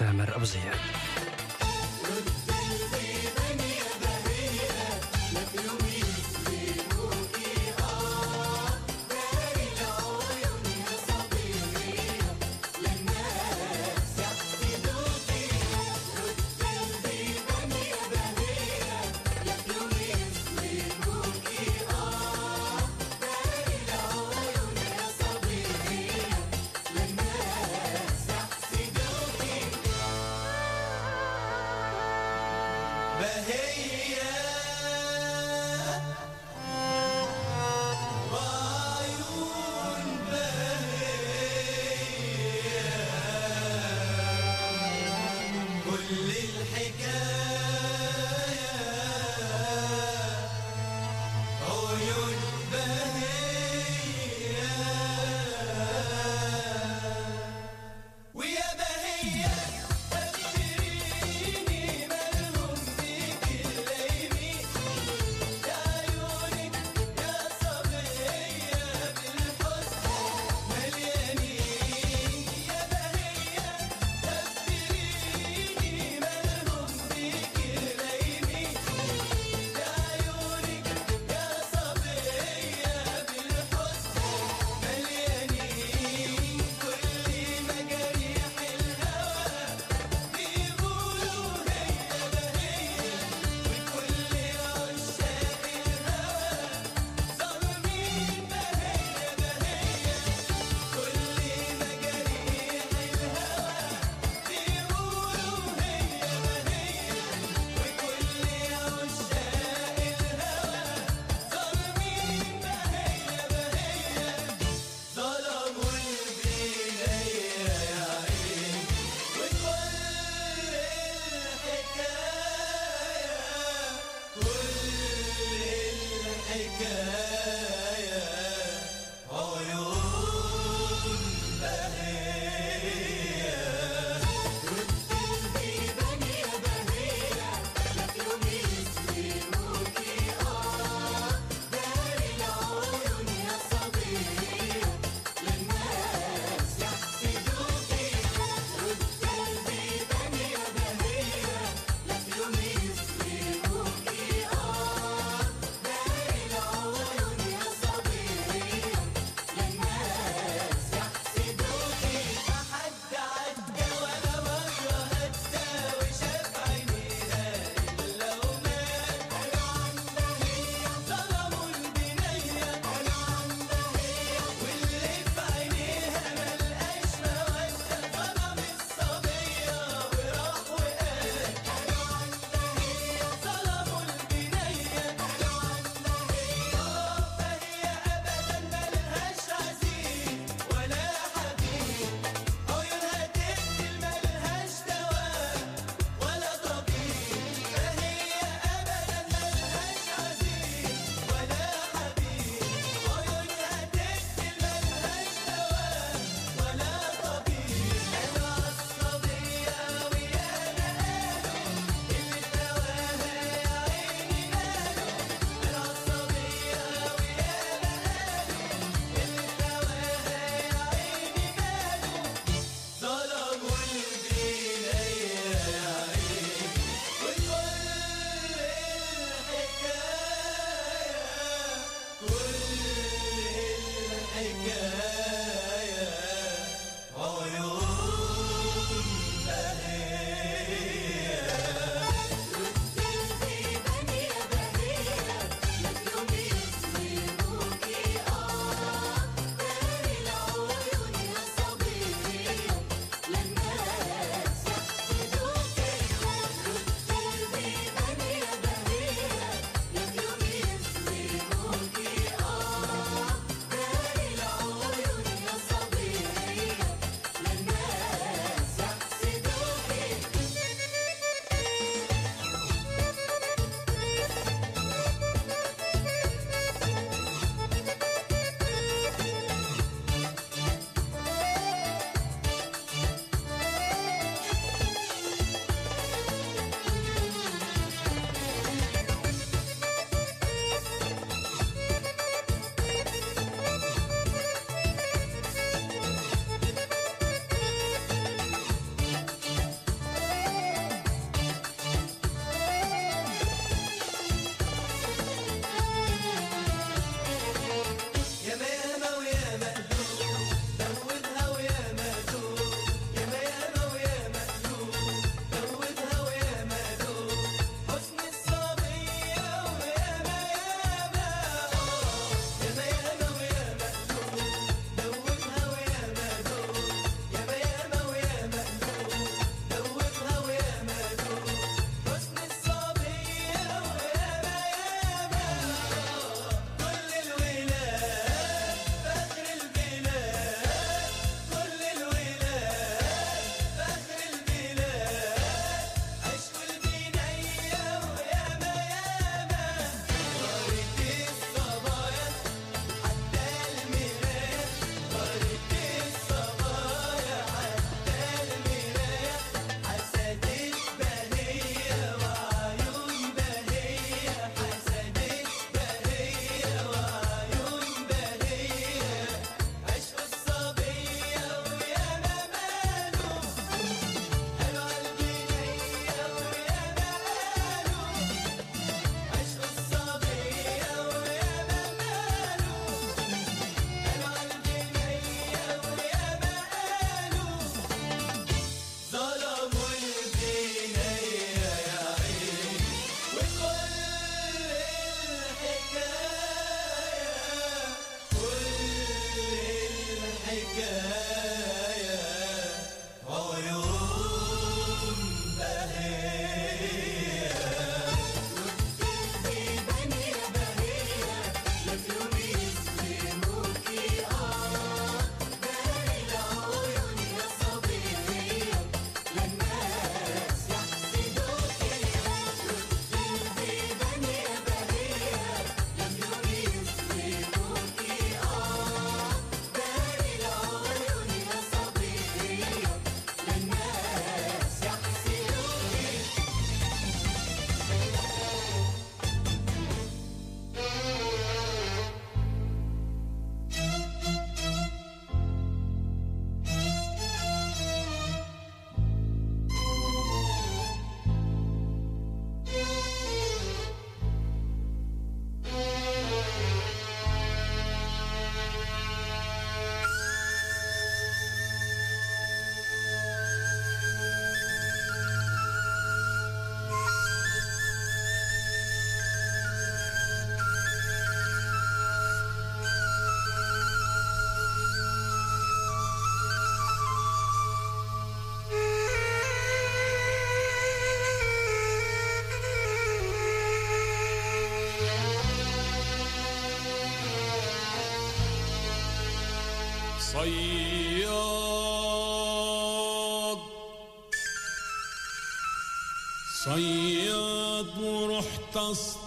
سامر أبو زياد.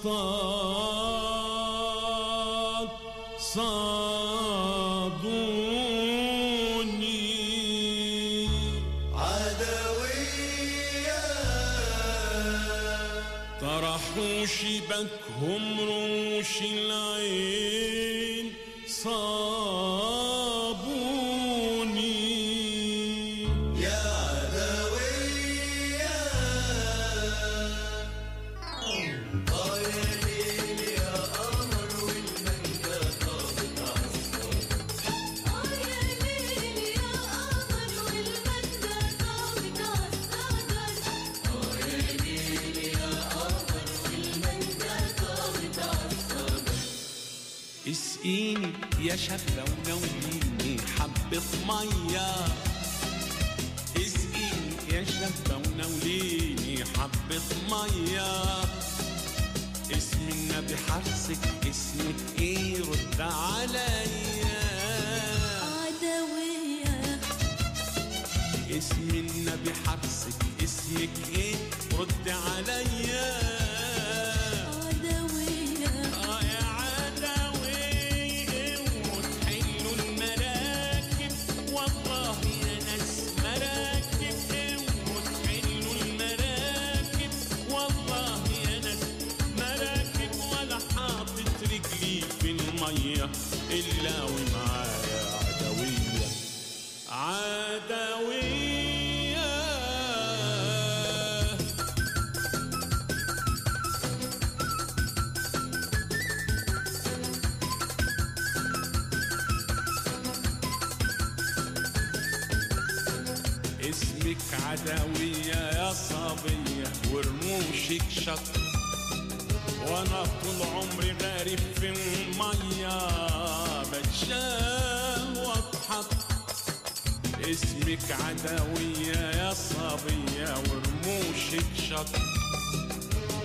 اصطاد صادوني عدوية طرحوا شبكهم روش العين صابوني. يا شابة ونوليني حبة مية. اسقيني يا شابة ونوليني حبة مية. اسم النبي حرصك اسمك إيه رد عليا. عدوية. اسم النبي حرصك اسمك إيه رد عليا. وأنا طول عمري غارب في المية. بتشاه واضحك اسمك عدوية يا صبية ورموشك شط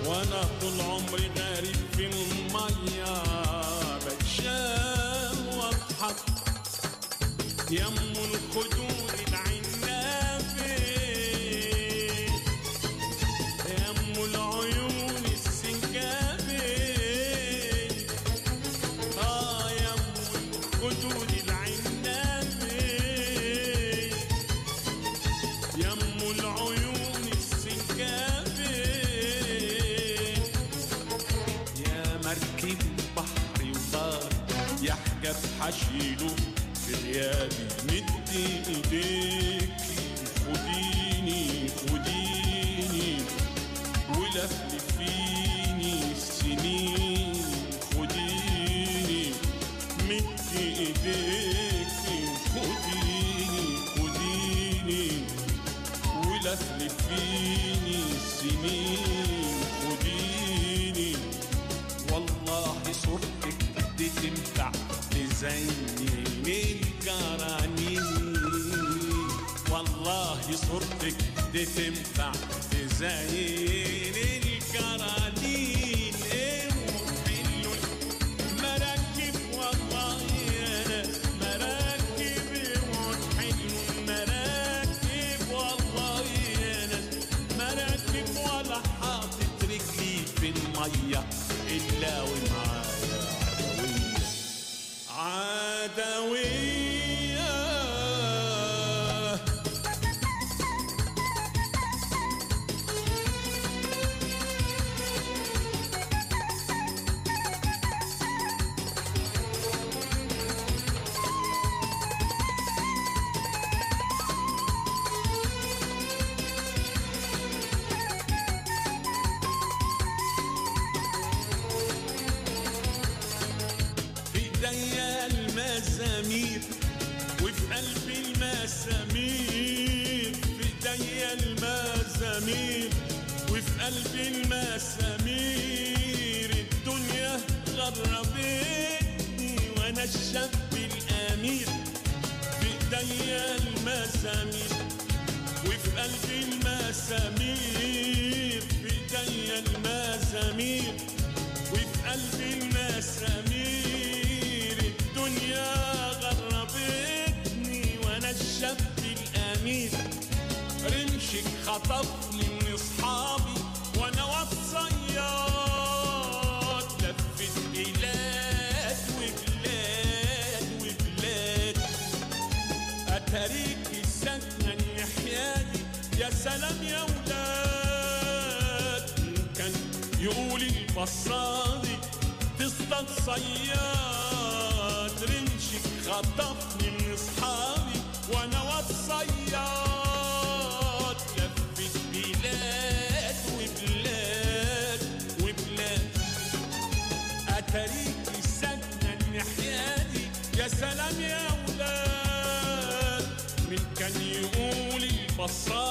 وأنا طول عمري غارب في المية. بتشاه واضحك يم الخدود مدي ايديكي خديني. خديني ولفلفيني السنين خديني. مدي ايديكي خديني خديني. ولفلفيني السنين خديني. والله صورتك دي تنفع تزين والله صورتك دي تنفع تزين الجرانين إيه حلو مراكب والله يا ناس مراكب وحلو المراكب والله يا ناس مراكب ولا حاطط رجلي في المية إلا ومعايا awesome.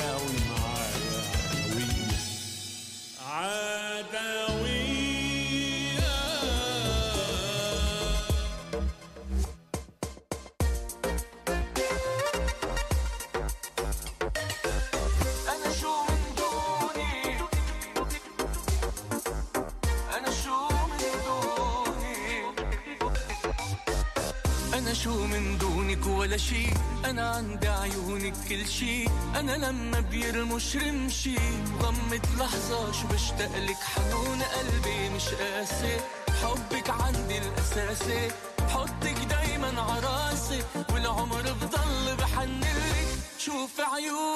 now أنا شو من دونك ولا شي. أنا عند عيونك كل شي. أنا لما بيرمش رمشي غمت لحظة شو بشتقلك حنون قلبي مش قاسي. حبك عندي الأساسي. حطك دايما عراسي والعمر بضل بحنلك شوف عيونك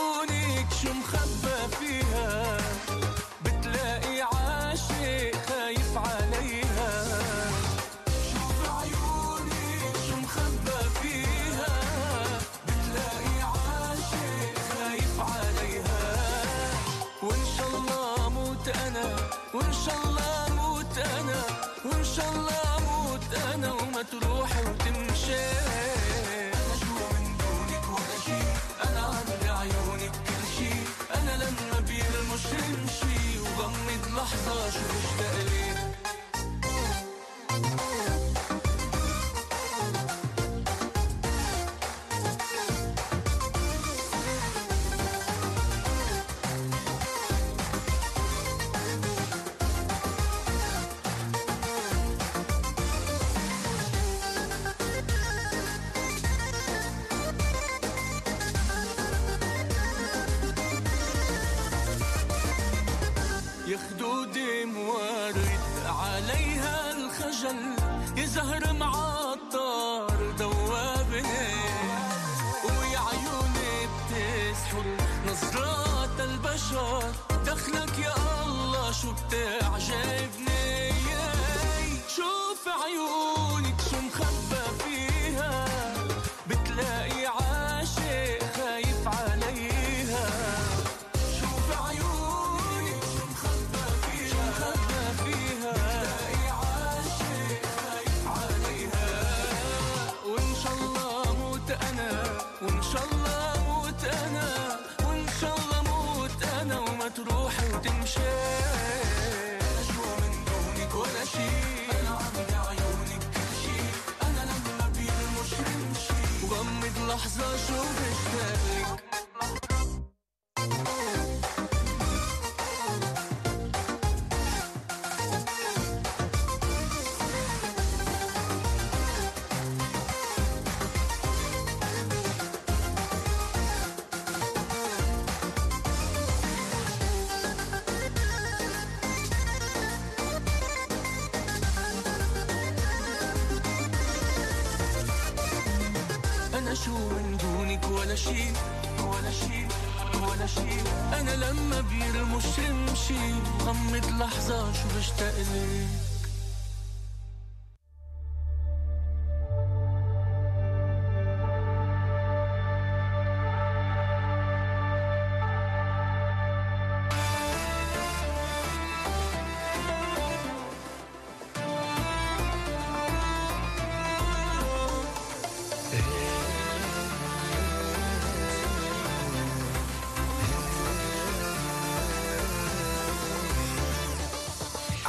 نظرات البشر دخلك يا الله شو بتعجبني؟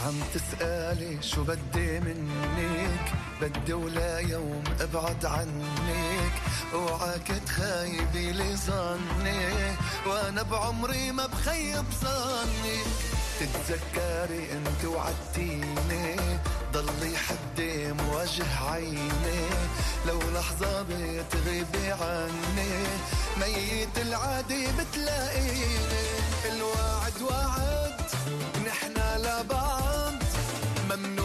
عم تسألي شو بدي منك؟ بدي ولا يوم أبعد عنك. اوعاك تخايبي لي ظني وأنا بعمري ما بخيب ظني. تتذكري أنت وعدتيني ضلي حدي مواجه عيني. لو لحظة بتغيبي عني ميت العادي بتلاقيني. الوعد وعد ممنوع الزعل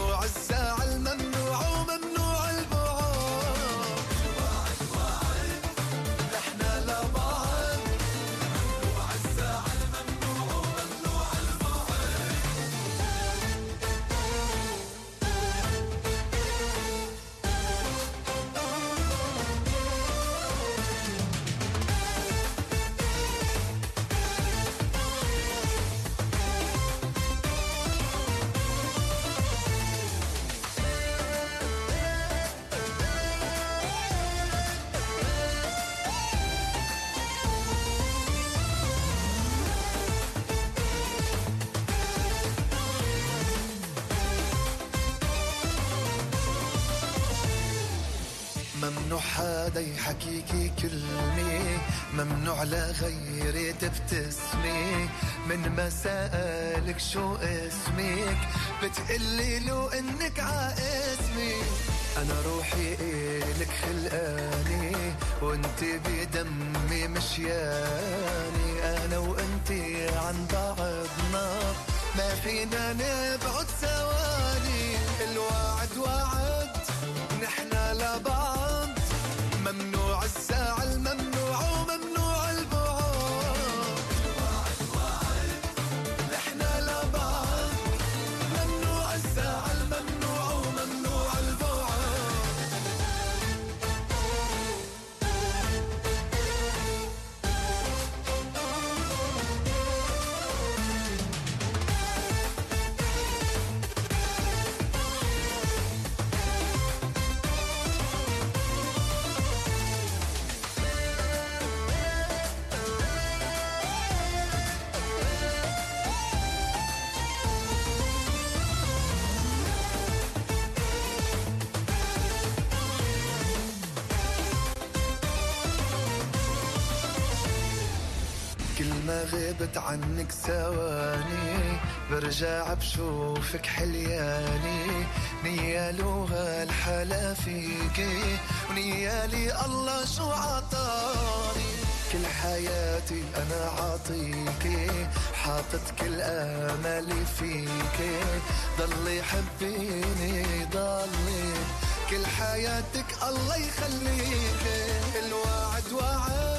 حدا يحكيكي كلمة ممنوع لغيري تبتسمي. من ما سألك شو اسمك؟ بتقلي له إنك عاسمي أنا روحي إلك خلقاني وإنت بدمي مشياني. أنا وإنت عن بعضنا ما فينا نبعد ثواني. الوعد وعد ما غبت عنك ثواني برجع بشوفك حلياني. نيالو هالحلا فيكي ونيالي الله شو عطاني. كل حياتي أنا عاطيكي حاطط كل املي فيكي. ضلي حبيني ضلي كل حياتك الله يخليكي. الوعد وعد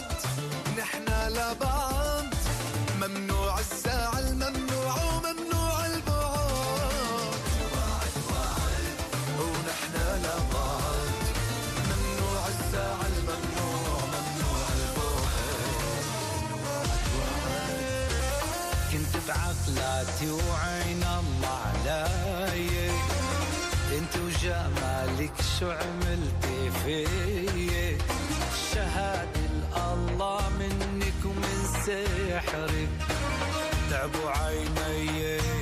بعقلاتي وعين الله علي. انت وجمالك شو عملتي في شهادة الله منك ومن سحرك تعبوا عيني.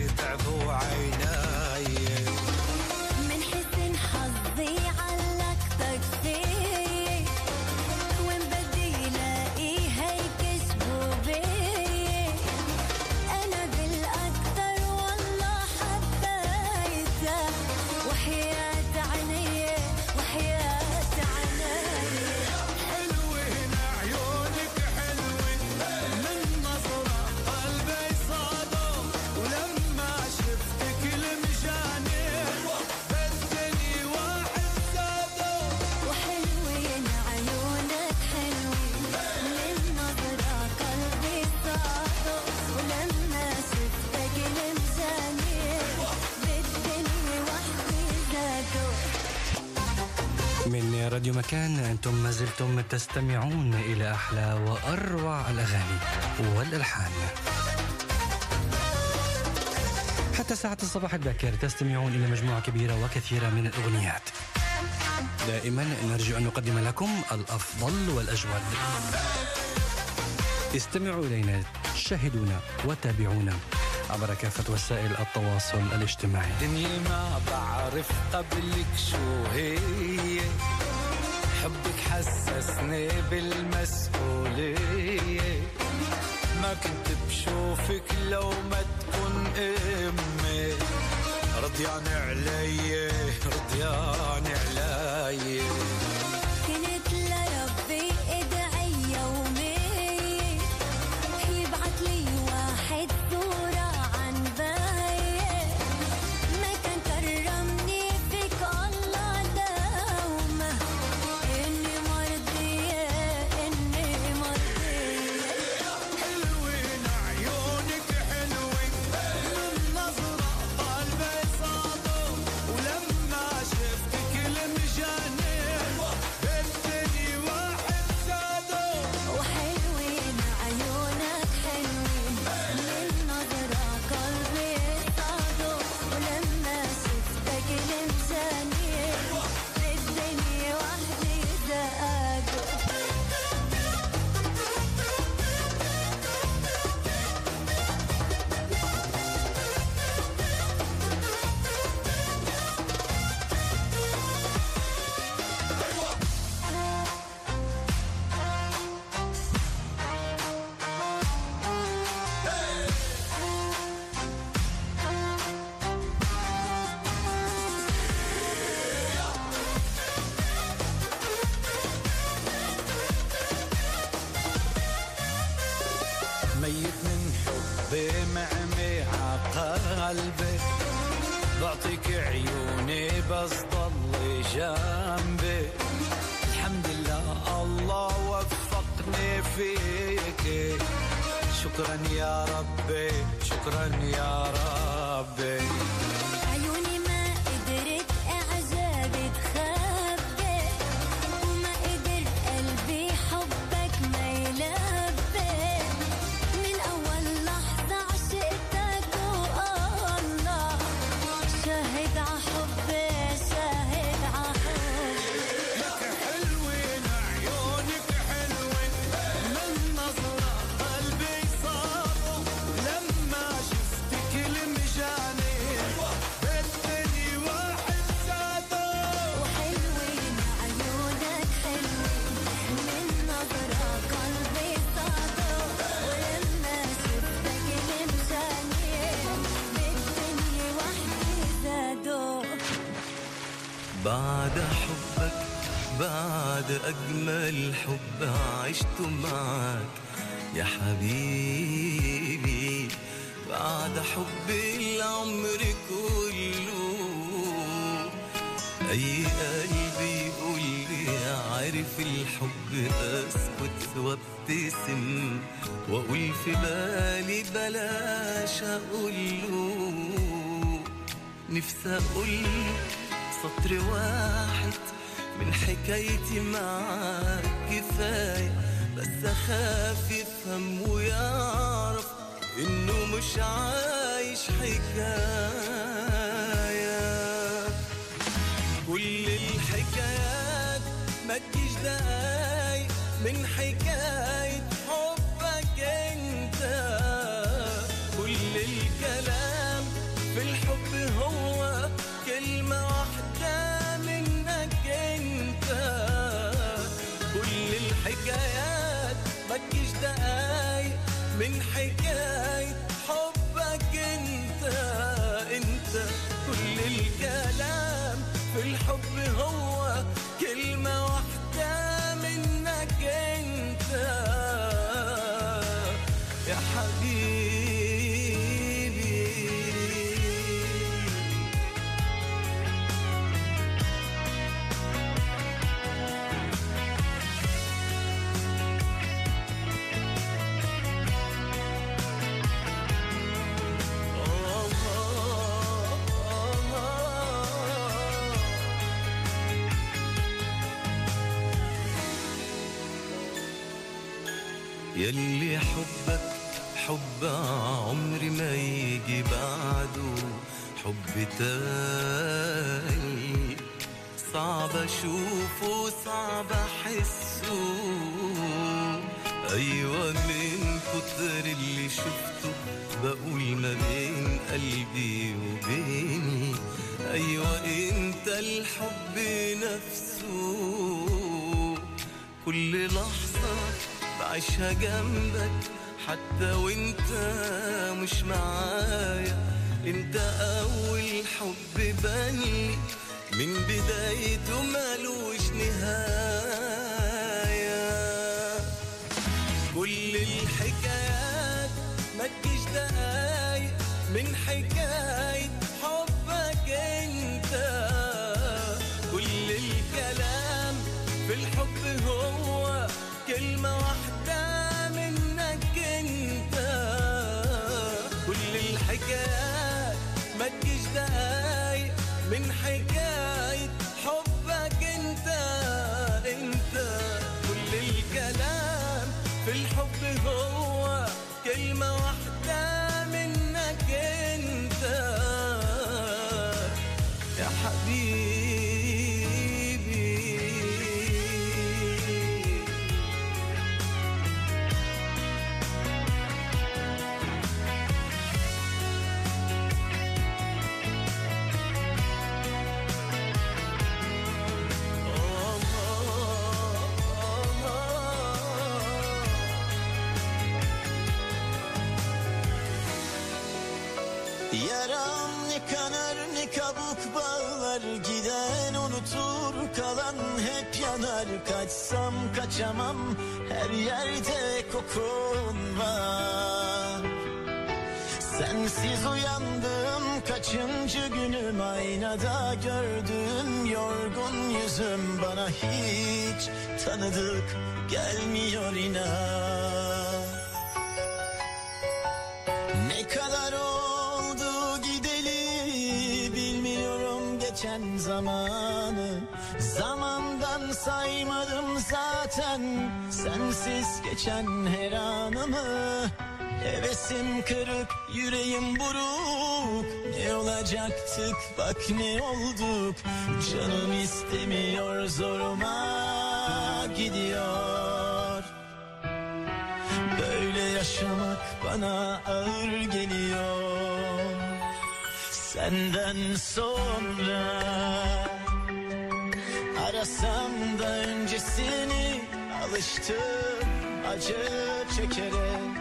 راديو مكان أنتم ما زلتم تستمعون إلى أحلى وأروع الأغاني والألحان. حتى ساعة الصباح الباكر تستمعون إلى مجموعة كبيرة وكثيرة من الأغنيات. دائما نرجو أن نقدم لكم الأفضل والأجود. استمعوا إلينا شاهدونا وتابعونا عبر كافة وسائل التواصل الاجتماعي. دنيا ما بعرف قبلك شو هي. حبك حسسني بالمسؤولية. ما كنت بشوفك لو ما تكون أمي. رضيان علي رضيان علي. بعطيك عيوني بس ضلي جنبي. الحمد لله الله وفقني فيك. شكرا يا ربي شكرا يا ربي. بعد حبك بعد أجمل حب عشت معك. يا حبيبي بعد حب العمر كله. أي قلبي يقول لي عارف الحب أسكت وابتسم وأقول في بالي بلاش أقوله. نفسي أقول سطر واحد من حكايتي معاك كفاية بس أخاف يفهم ويعرف إنه مش عايش حكاية. كل الحكايات ما تجيش دقايق من حكاية. حب تاني صعب أشوفه صعب أحسه. أيوه من كتر اللي شفته بقول ما بين قلبي وبيني. أيوه إنت الحب نفسه. كل لحظة بعيشها جنبك حتى وإنت مش معايا انت اول حب بني من بدايته ملوش نهاية. كل الحكايات ما تجيش دقايق من حكاية var. Sensiz uyandım kaçıncı günüm? Aynada gördüm yorgun yüzüm Bana hiç tanıdık gelmiyor inan. Ne kadar oldu gideli bilmiyorum geçen zamanı Saymadım zaten. Sensiz geçen her anımı Hevesim kırık yüreğim buruk. Ne olacaktık? Bak ne olduk? Canım istemiyor zoruma gidiyor. Böyle yaşamak bana ağır geliyor. Senden sonra Arasam da öncesini Alıştım acı çekerek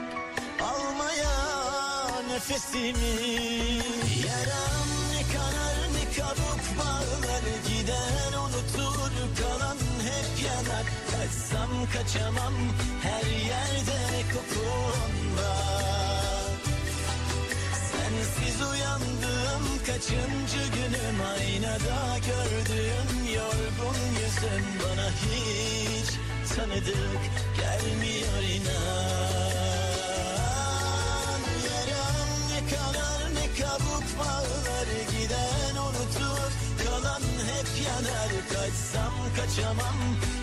Almaya nefesimi Yaram ne kanar ne kabuk bağlar Gider unutur kalan hep yanar. Kaçsam kaçamam her yerde kokun var Sensiz uyandım kaçıncı günüm? Aynada gördüğüm yorgun yüzüm. Bana hiç tanıdık gelmiyor inan. Yaram ne kanar ne kabuk bağlar Giden unutur. Kalan hep yanar Kaçsam kaçamam.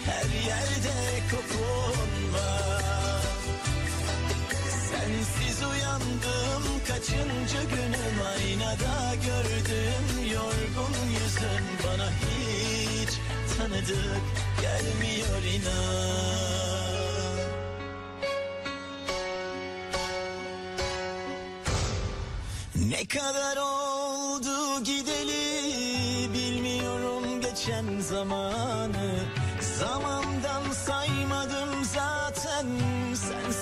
Her yerde kokun var Sensiz uyandım kaçıncı günüm? Aynada gördüm yorgun yüzün Bana hiç tanıdık gelmiyor inan. Ne kadar oldu gideli bilmiyorum geçen zamanı. Zamandan saymadım zaten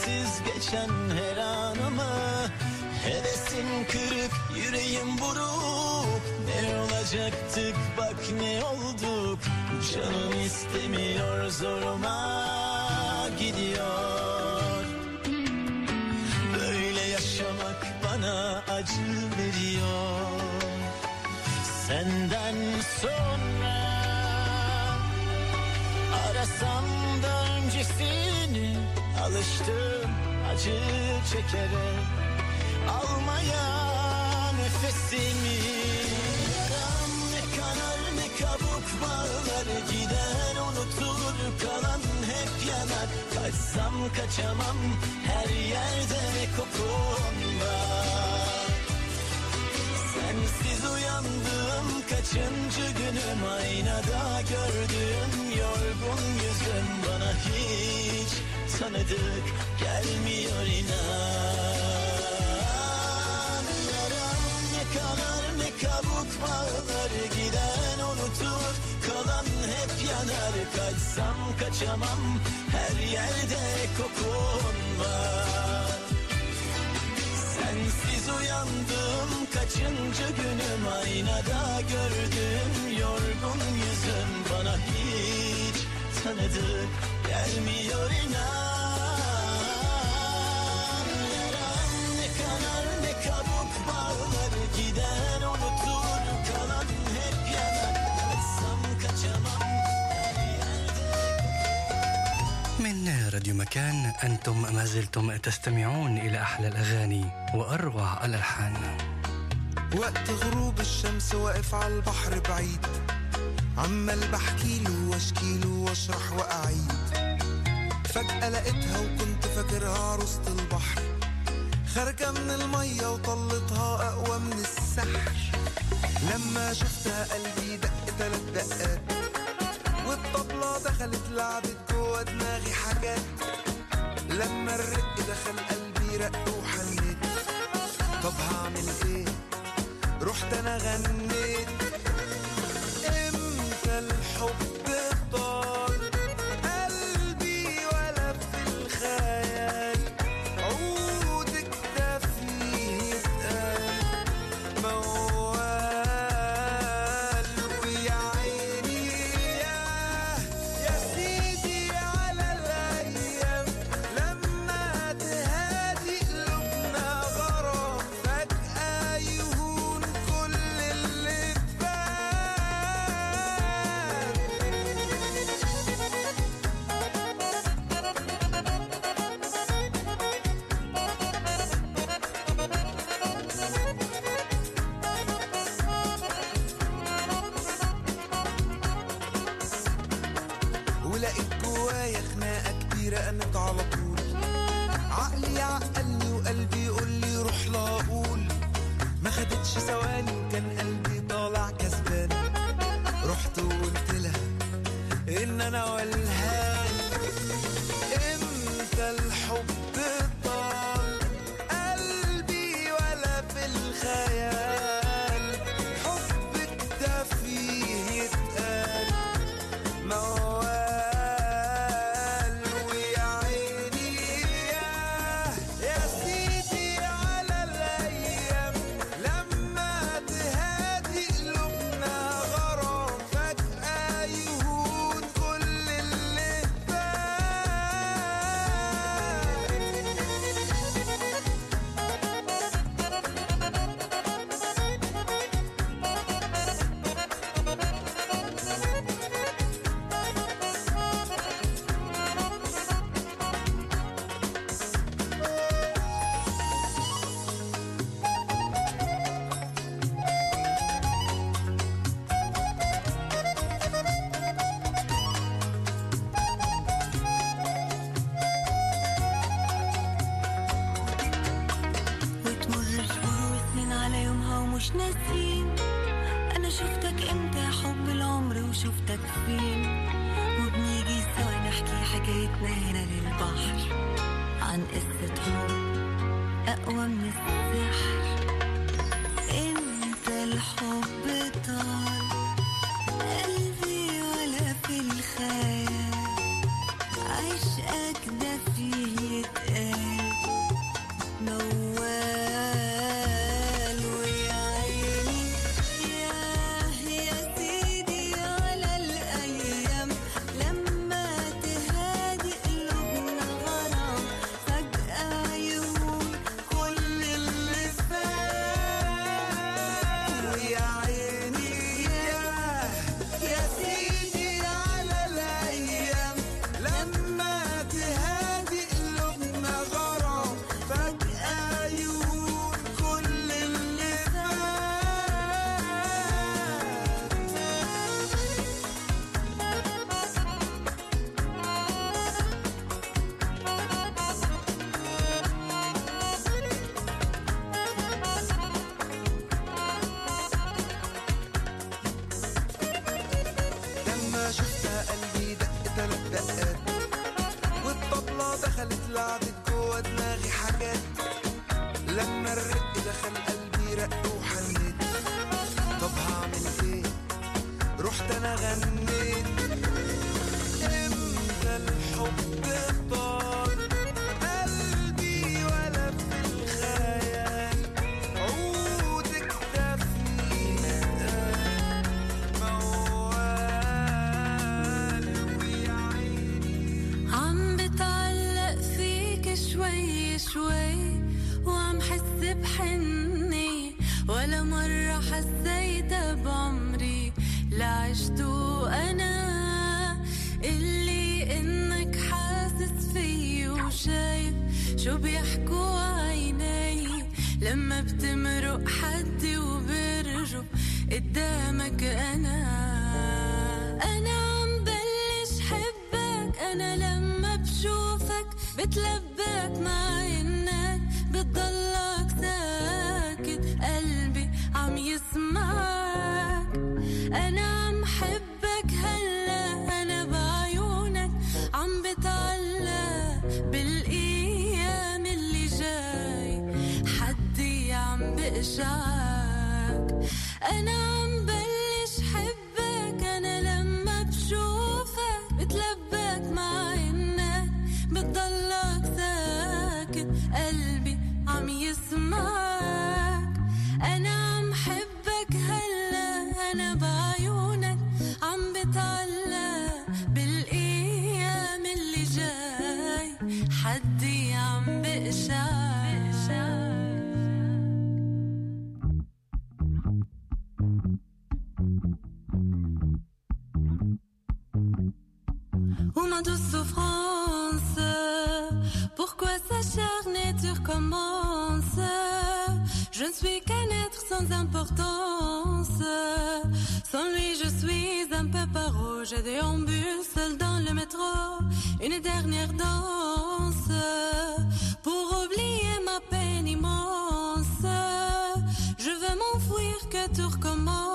sensiz geçen her anımı Hevesim kırık yüreğim buruk. Ne olacaktık? Bak ne olduk? Canım istemiyor zoruma gidiyor Alıştım acı çekerek Almaya nefesimi. Yaram ne kanar ne kabuk bağlar Gider unutur kalan hep yanar. Kaç Kaçsam kaçamam her yerde kokun var Sensiz uyandığım kaçıncı günüm? Aynada gördüğüm yorgun yüzüm Bana hiç tanıdık gelmiyor inan. Yaram ne kanar ne kabuk bağlar Giden unutur kalan hep yanar. Kaçsam kaçamam her yerde kokun var. Sensiz uyandım kaçıncı günüm Aynada gördüğüm yorgun yüzüm Bana hiç tanıdık gelmiyor inan Yaram ne kanar ne kabuk bağlar Giden unutur kalan hep yanar Kaçsam kaçamam من راديو مكان أنتم ما زلتم تستمعون إلى أحلى الأغاني وأروع الألحان وقت غروب الشمس واقف على البحر بعيد. عمال بحكيله واشكيله واشرح وأعيد. فجأة لقيتها وكنت فاكرها عروسة البحر. خارجة من المية وطلتها أقوى من السحر. لما شفتها قلبي دق تلات دقات. والطبلة دخلت لعبت جوا دماغي حاجات. لما الرق دخل قلبي رق وحنيت. طب هعمل إيه؟ رحت أنا غنيت. إمتى الحب ولقيت جوايا خناقة كبيرة قامت على طول. عقلي عقلني وقلبي يقول لي روح لا أقول ما خدتش ثواني وكان قلبي طالع كسبان. رحت وقلت لها إن أنا والهان شو بيحكوا عيني لما بتمرق حدي وبرجو قدامك أنا. أنا عم بلش حبك أنا لما بشوفك بتلبك مع إنك بتضلك. Sans lui, je suis un peu paro. Je déambule seul dans le métro. Une dernière danse pour oublier ma peine immense. Je veux m'enfuir que tout recommence.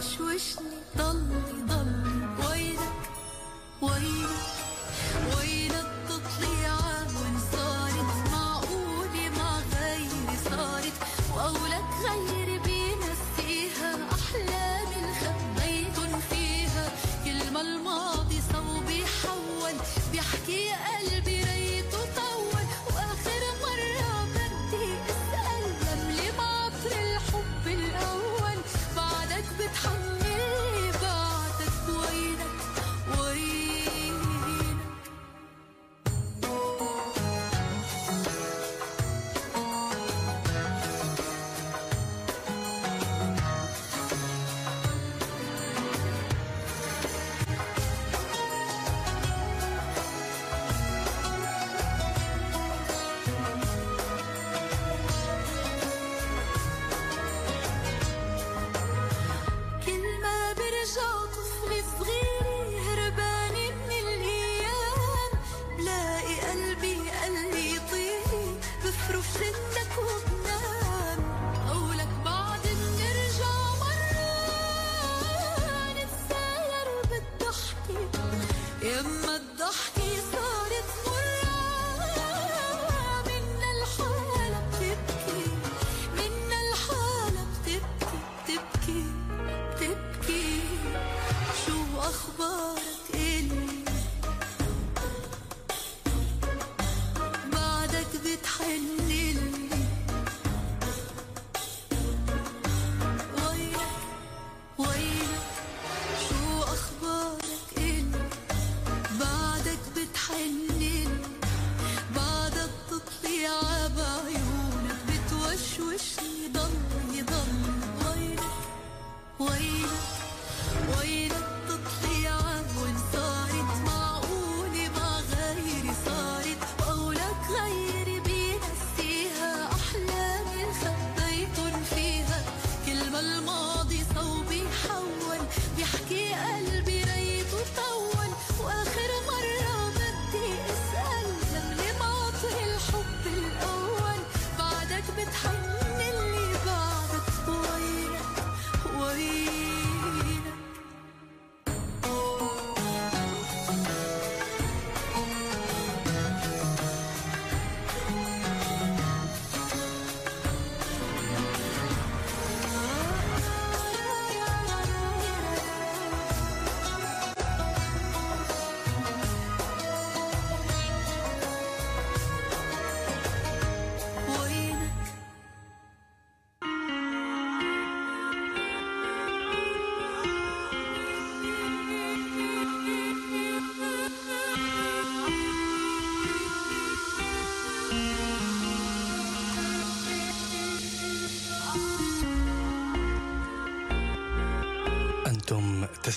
وشوشني ضلي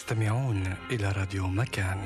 تستمعون إلى راديو مكان.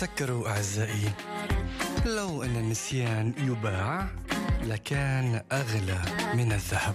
تذكروا أعزائي لو أن النسيان يباع لكان أغلى من الذهب.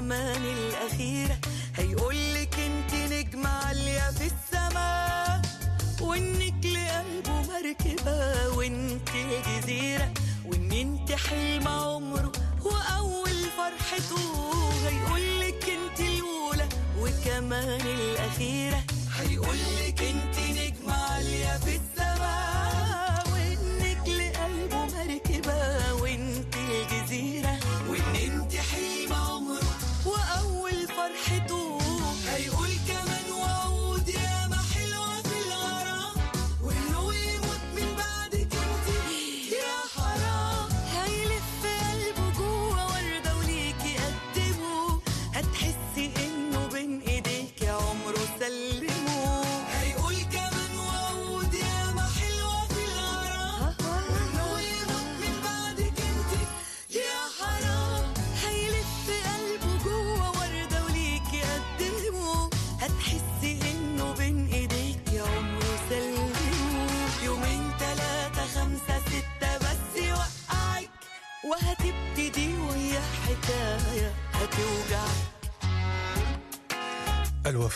وكمان الأخيرة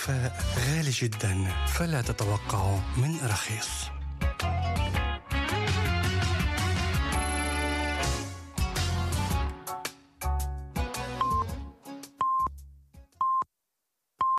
الوفاء غالي جدا فلا تتوقعوا من رخيص.